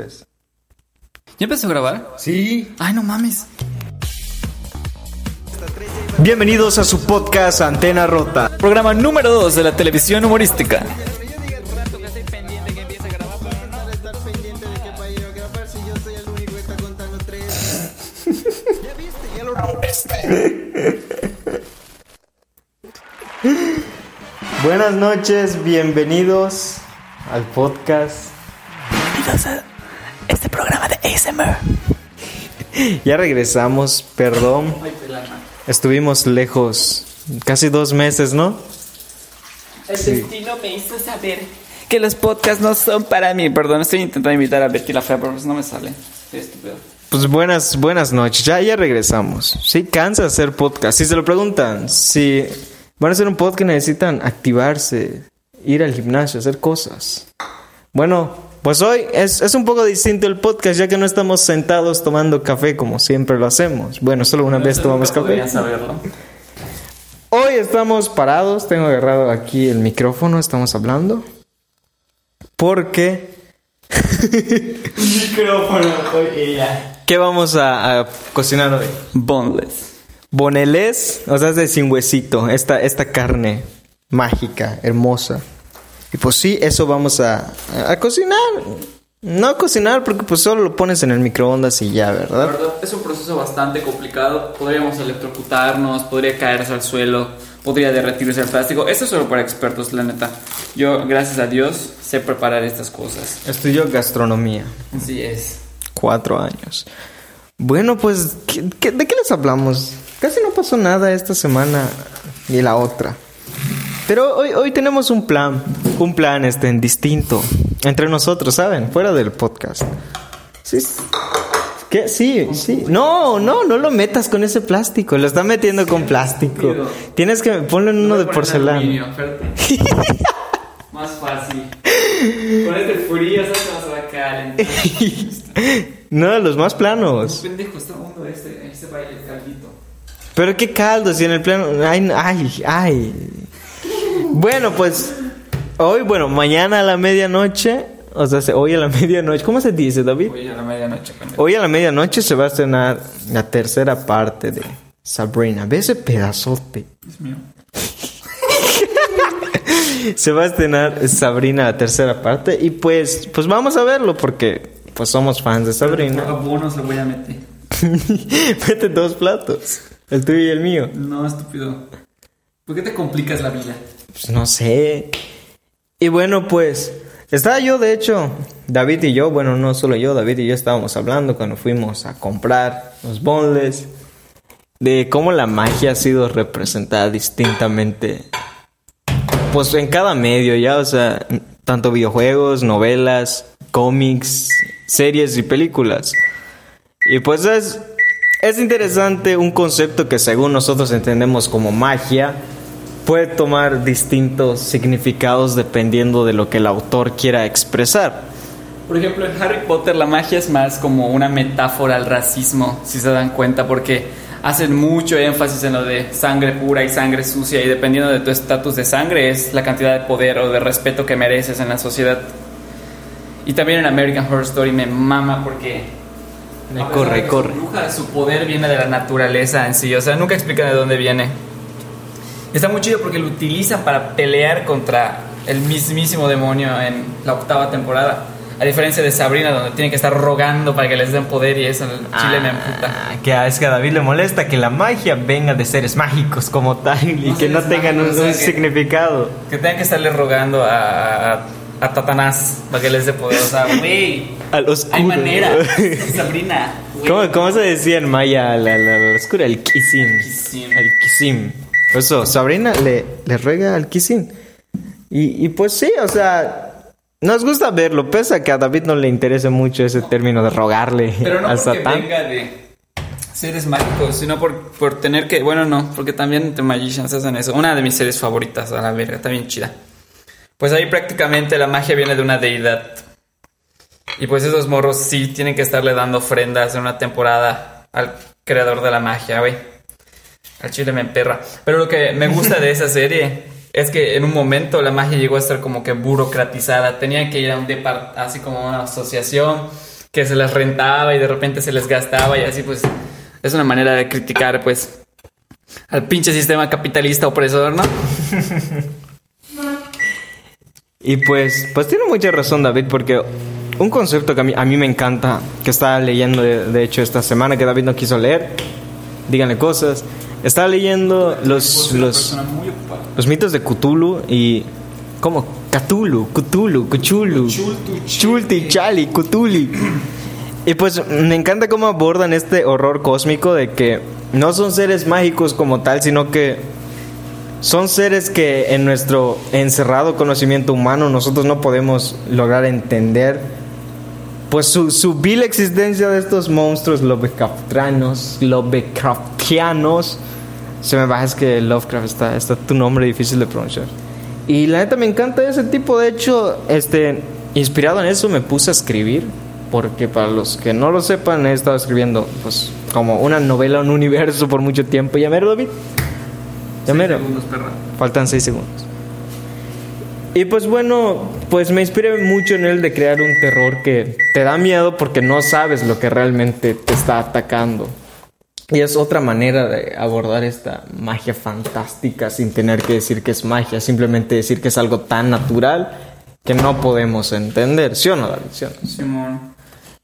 ¿Ya empezó a grabar? Sí. Ay, no mames. Bienvenidos a su podcast Antena Rota. Programa número 2 de la televisión humorística. Buenas noches, bienvenidos al podcast. Bienvenidos a ASMR. Ya regresamos, perdón. Estuvimos lejos casi dos meses, ¿no? El destino me hizo saber que los podcasts no son para mí. Perdón, estoy intentando invitar a Betty la Fea, pero pues no me sale. Estoy estúpido. Pues buenas, buenas noches. Ya, ya regresamos. Sí, cansa hacer podcast. Si se lo preguntan, si van a hacer un podcast necesitan activarse, ir al gimnasio, hacer cosas. Bueno, pues hoy es, es un poco distinto el podcast ya que no estamos sentados tomando café como siempre lo hacemos. Bueno, solo una vez tomamos café. Saberlo. Hoy estamos parados, tengo agarrado aquí el micrófono, estamos hablando. Porque... Micrófono. ¿Qué vamos a, a cocinar hoy? Boneless. Bonelés, o sea, es de sin huesito, esta, esta carne mágica, hermosa. Y pues sí, eso vamos a, a cocinar. No a cocinar porque pues solo lo pones en el microondas y ya, ¿verdad? es un proceso bastante complicado. Podríamos electrocutarnos, podría caerse al suelo, podría derretirse el plástico. Esto es solo para expertos, la neta. Yo, gracias a Dios, sé preparar estas cosas. Estudio gastronomía, Así es. cuatro años. Bueno, pues, ¿qué- qué- de qué les hablamos? Casi no pasó nada esta semana ni la otra. Pero hoy, hoy tenemos un plan, un plan este, distinto entre nosotros, ¿saben? Fuera del podcast. Sí. ¿Qué? Sí, sí. No, no, no lo metas con ese plástico. Lo está metiendo con plástico. Tienes que ponerle uno de porcelana. Más fácil. Con este frío, ¿sabes que se va a calentar? No, los más planos. Pendejo, está este, este baile caldito. Pero qué caldo, si en el plano. Ay, ay, ay. Bueno, pues. Hoy, bueno, mañana a la medianoche. O sea, se- hoy a la medianoche. ¿Cómo se dice, David? Hoy a la medianoche. Hoy a la medianoche se va a estrenar la tercera parte de Sabrina. Ve ese pedazote. Dios mío. Se va a estrenar Sabrina la tercera parte. Y pues, pues vamos a verlo porque pues somos fans de Por Sabrina. abonos le voy a meter. Mete dos platos. El tuyo y el mío. No, estúpido. ¿Por qué te complicas la vida? Pues no sé. Y bueno, pues estaba yo, de hecho, David y yo, bueno, no solo yo, David y yo estábamos hablando cuando fuimos a comprar los bonles, de cómo la magia ha sido representada distintamente, pues en cada medio ya, o sea, tanto videojuegos, novelas, cómics, series y películas. Y pues es, es interesante un concepto que según nosotros entendemos como magia, puede tomar distintos significados dependiendo de lo que el autor quiera expresar. Por ejemplo, en Harry Potter la magia es más como una metáfora al racismo, si se dan cuenta, porque hacen mucho énfasis en lo de sangre pura y sangre sucia, y dependiendo de tu estatus de sangre es la cantidad de poder o de respeto que mereces en la sociedad. Y también en American Horror Story me mama porque... Me corre, corre. Su, bruja, su poder viene de la naturaleza en sí, o sea, nunca explican de dónde viene. Está muy chido porque lo utilizan para pelear contra el mismísimo demonio en la octava temporada. A diferencia de Sabrina, donde tienen que estar rogando para que les den poder y eso en el chile me emputa. Ah, que es que a David le molesta que la magia venga de seres mágicos como tal y No que no tengan un, mágicos, o sea un que- significado. Que tengan que estarle rogando a, a, a Tatanás para que les dé poder. O sea, güey, Al oscuro. hay manera. Sabrina. ¿Cómo, cómo se decía en maya la, la, la oscura? El kisim. Kisim. El kisim. Eso, Sabrina le, le ruega al kisim. Y, y pues sí, o sea, nos gusta verlo, pese a que a David no le interese mucho ese término de rogarle Pero no porque Satán. venga de seres mágicos, sino por, por tener que. Bueno, no, porque también The Magicians hacen eso. Una de mis series favoritas, a la verga, está bien chida. Pues ahí prácticamente la magia viene de una deidad. Y pues esos morros sí tienen que estarle dando ofrendas en una temporada al creador de la magia, güey. Al chile me emperra. Pero lo que me gusta de esa serie es que en un momento la magia llegó a estar como que burocratizada. Tenía que ir a un depart así como una asociación que se les rentaba y de repente se les gastaba y así pues es una manera de criticar pues al pinche sistema capitalista opresor, ¿no? y pues, pues tiene mucha razón David porque un concepto que a mí, a mí me encanta, que estaba leyendo de, de hecho esta semana que David no quiso leer, díganle cosas, estaba leyendo los, los, los mitos de Cthulhu y... ¿Cómo? Cthulhu, Cthulhu, Cuchulu, Chulti, Chali, Cthulhu. Y pues me encanta cómo abordan este horror cósmico de que no son seres mágicos como tal, sino que son seres que en nuestro encerrado conocimiento humano nosotros no podemos lograr entender. Pues su, su vil existencia de estos monstruos Lovecraftianos, Lovecraftianos. Se me baja, es que Lovecraft está, está tu nombre difícil de pronunciar. Y la neta me encanta ese tipo. De hecho, este, inspirado en eso me puse a escribir. Porque para los que no lo sepan, he estado escribiendo pues como una novela, un universo por mucho tiempo. ¿Ya mero, David? ¿Ya mero? segundos, perra. Faltan seis segundos. Y pues bueno, pues me inspiré mucho en él de crear un terror que te da miedo porque no sabes lo que realmente te está atacando. Y es otra manera de abordar esta magia fantástica sin tener que decir que es magia, simplemente decir que es algo tan natural que no podemos entender. ¿Sí o no, David? ¿Sí o no? Simón.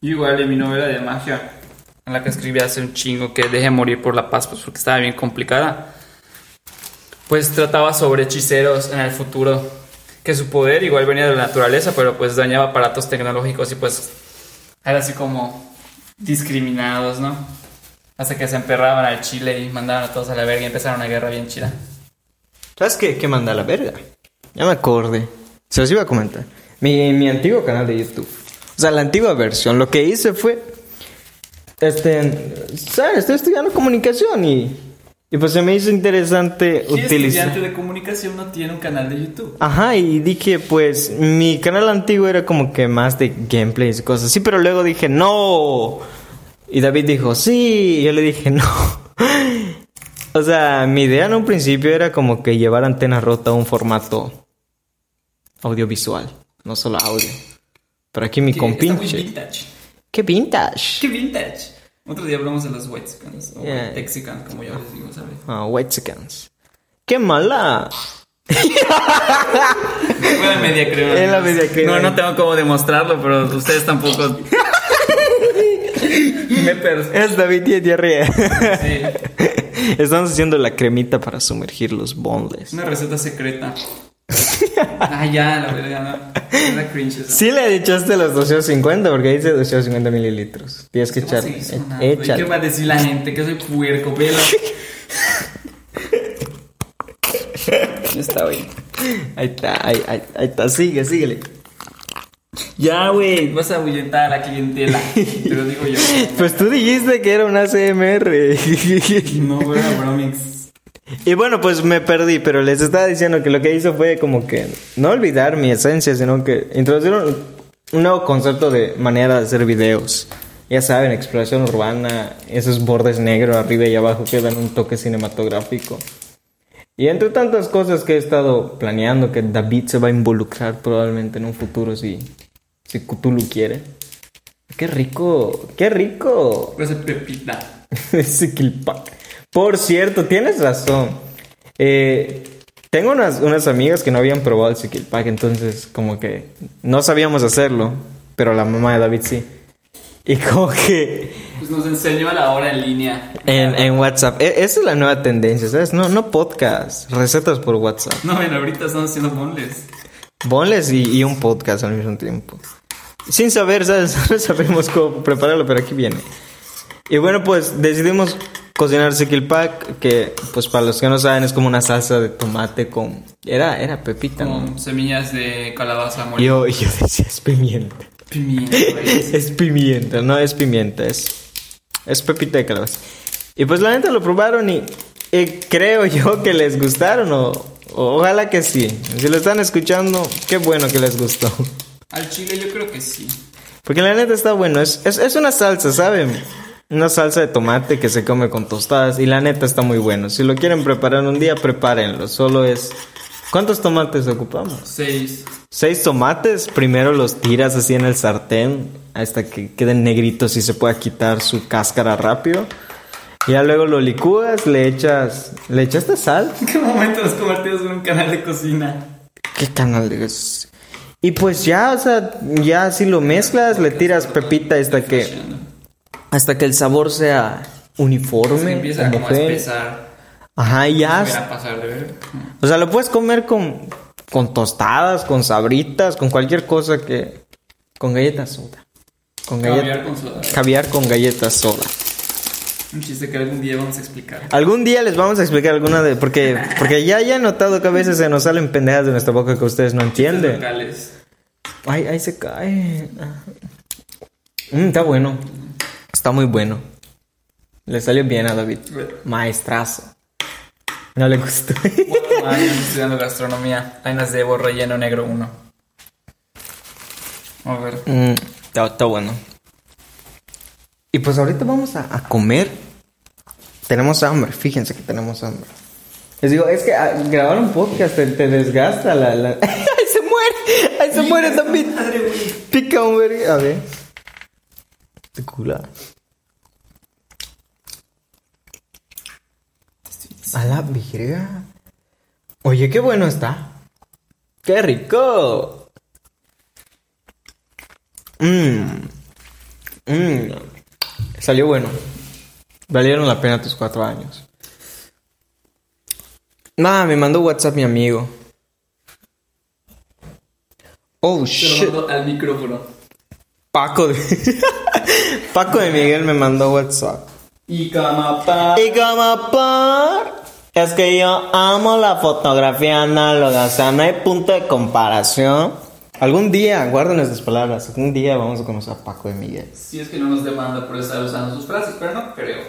Igual en mi novela de magia, en la que escribí hace un chingo que dejé morir por la paz, pues porque estaba bien complicada. Pues trataba sobre hechiceros en el futuro, que su poder igual venía de la naturaleza, pero pues dañaba aparatos tecnológicos y pues era así como discriminados, ¿no? Hasta que se emperraban al Chile y mandaban a todos a la verga y empezaron una guerra bien chida. ¿Sabes qué, qué manda a la verga? Ya me acordé. Se los iba a comentar. Mi, mi antiguo canal de YouTube. O sea, la antigua versión. Lo que hice fue. Este. ¿Sabes? Estoy estudiando comunicación y. Y pues se me hizo interesante ¿Qué utilizar. estudiante de comunicación no tiene un canal de YouTube? Ajá, y dije, pues, mi canal antiguo era como que más de gameplays y cosas así, pero luego dije, no. Y David dijo, sí, y yo le dije, no. o sea, mi idea en un principio era como que llevar antena rota a un formato audiovisual, no solo audio. Pero aquí mi compinche. vintage. ¡Qué vintage! ¡Qué vintage! Otro día hablamos de los Wexicans, o Yeah. Texicans, como yo les digo, ¿sabes? Ah, white seconds. ¡Qué mala! Fue la media creo. Es la media creo. No, no tengo cómo demostrarlo, pero ustedes tampoco. Me Es David tiene diarrea. Sí, Estamos haciendo la cremita para sumergir los es boneless. una receta secreta. Ah, ya, la verdad, no. Era cringe eso. Sí le echaste los 250 porque dice 250 mililitros. Tienes que ¿Cómo echar. échale. ¿Qué va a decir la gente? Que soy puerco, velo. Ya está, güey. Ahí está, ahí, ahí, ahí está. Sigue, síguele. Ya, güey, vas a ahuyentar a la clientela. Te lo digo yo. Pues tú dijiste que era un ACMR. No, güey, era Bromix. y bueno, pues me perdí, pero les estaba diciendo que lo que hizo fue como que no olvidar mi esencia, sino que introdujeron un nuevo concepto de manera de hacer videos. Ya saben, exploración urbana, esos bordes negros arriba y abajo que dan un toque cinematográfico. Y entre tantas cosas que he estado planeando, que David se va a involucrar probablemente en un futuro si, si Cthulhu quiere. ¡Qué rico! ¡Qué rico! Pues Pepita. Ese Killpack. Por cierto, tienes razón. Eh, tengo unas, unas amigas que no habían probado el Pack, entonces como que no sabíamos hacerlo, pero la mamá de David sí. Y como que Pues nos enseñó a la hora en línea. en, en WhatsApp, e- esa es la nueva tendencia, ¿sabes? No, no podcast, recetas por WhatsApp. No, bueno, ahorita estamos haciendo bonles. Bonles y, y un podcast al mismo tiempo. Sin saber, ¿sabes? No sabemos cómo prepararlo, pero aquí viene. Y bueno, pues decidimos cocinar Pack, que pues para los que no saben es como una salsa de tomate con... Era, era pepita, ¿no? Con semillas de calabaza molida. Yo, yo decía, es pimienta. Pimienta, güey. Es pimienta, no es pimienta, es, es pepita de calabaza. Y pues la neta lo probaron y, y creo yo que les gustaron o, o ojalá que sí. Si lo están escuchando, qué bueno que les gustó. Al chile yo creo que sí. Porque la neta está bueno, es, es, es una salsa, ¿saben? Una salsa de tomate que se come con tostadas y la neta está muy bueno. Si lo quieren preparar un día, prepárenlo. Solo es ¿Cuántos tomates ocupamos? Seis. Seis tomates, primero los tiras así en el sartén hasta que queden negritos y se pueda quitar su cáscara rápido. Ya luego lo licúas, le echas, le echaste sal. ¿En qué momento nos convertimos en un canal de cocina? ¿Qué canal es? Y pues ya, o sea, ya si lo mezclas, le tiras pepita hasta que hasta que el sabor sea uniforme, empieza como a espesar. Ajá, ya. O sea, lo puedes comer con, con tostadas, con sabritas, con cualquier cosa que. Con galletas soda. Con Caviar con soda. Caviar con galletas soda. Un chiste que algún día vamos a explicar. Algún día les vamos a explicar alguna de. Porque, porque ya, ya he notado que a veces se nos salen pendejadas de nuestra boca que ustedes no entienden. Locales. Ay, ahí se cae. Mm, está bueno. Está muy bueno. Le salió bien a David. Maestrazo. No le gustó. Cuatro años estudiando gastronomía. Ahí nos debo relleno negro 1. A ver. Mm, está, está bueno. Y pues ahorita vamos a, a comer. Tenemos hambre, fíjense que tenemos hambre. Les digo, es que ah, grabar un podcast te, te desgasta la, la... ¡Ahí se muere! ¡Ahí se muere también! Pica un verga. A ver. Te cula. A la virga. Oye, qué bueno está. ¡Qué rico! Mmm. Mmm. Salió bueno. Valieron la pena tus cuatro años. Nah, me mandó WhatsApp mi amigo. Oh Se shit. lo mando al micrófono. Paco de. Paco de Miguel me mandó WhatsApp. Y camapa. Y como por. Es que yo amo la fotografía análoga. O sea, no hay punto de comparación. Algún día, guarden estas palabras. Algún día vamos a conocer a Paco de Miguel. Si es que no nos demanda por estar usando sus frases, pero no creo.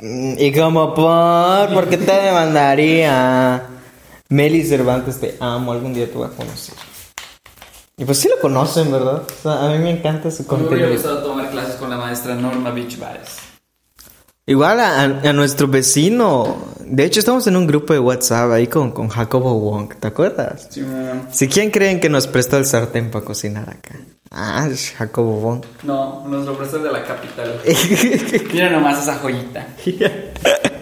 Mm, Y como por, ¿por qué te demandaría? Meli Cervantes, te amo, algún día te voy a conocer. Y pues sí lo conocen, ¿verdad? O sea, a mí me encanta su Me hubiera contenido. gustado tomar clases con la maestra Norma Beach Bares. Igual a, a nuestro vecino. De hecho, estamos en un grupo de WhatsApp ahí con, con Jacobo Wong, ¿te acuerdas? Sí, man. Si quién creen que nos prestó el sartén para cocinar acá. Ah, Jacobo Wong. No, nuestro profesor de la capital. Mira nomás esa joyita.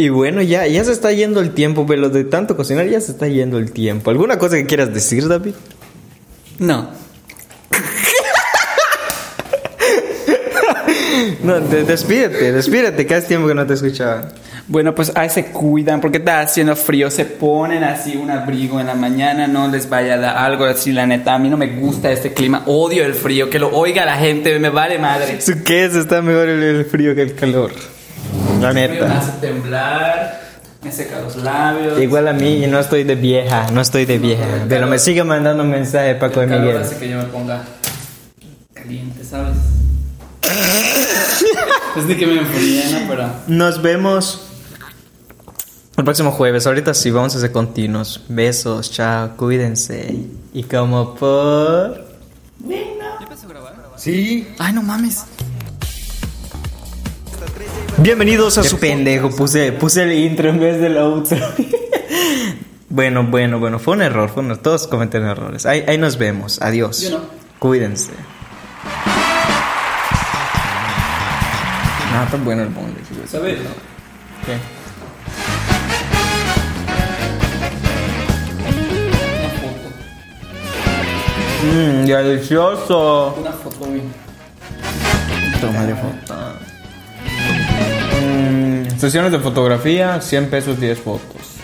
Y bueno, ya, ya se está yendo el tiempo, pero de tanto cocinar ya se está yendo el tiempo. ¿Alguna cosa que quieras decir, David? No. No, de- despídete, despídete, que hace tiempo que no te escuchaba. Bueno, pues ahí se cuidan porque está haciendo frío. Se ponen así un abrigo en la mañana. No les vaya a dar algo así, la neta. A mí no me gusta este clima. Odio el frío. Que lo oiga la gente. Me vale madre. Su queso está mejor el, el frío que el calor. La Me neta. hace temblar. Me seca los labios. Igual a mí, y no estoy de vieja, no estoy de vieja. Pero me sigue mandando mensaje Paco de calor Miguel. hace que yo me ponga caliente, ¿sabes? es de que me enfríe, ¿no? Pero... Nos vemos el próximo jueves. Ahorita sí, vamos a hacer continuos. Besos, chao, cuídense. Y como por. Sí. Ay, no mames. Bienvenidos a su pendejo. Puse, puse el intro en vez del outro. bueno, bueno, bueno. Fue un error. Fue un error. Todos cometen errores. Ahí, ahí nos vemos. Adiós. Yo no. Cuídense. No, tan bueno el bonde. ¿Sabes? ¿Qué? Una foto. Mmm, delicioso. Una foto, güey. Tómale foto. Sesiones de fotografía, 100 pesos, 10 fotos.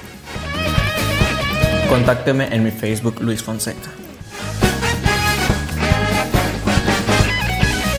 Contácteme en mi Facebook, Luis Fonseca.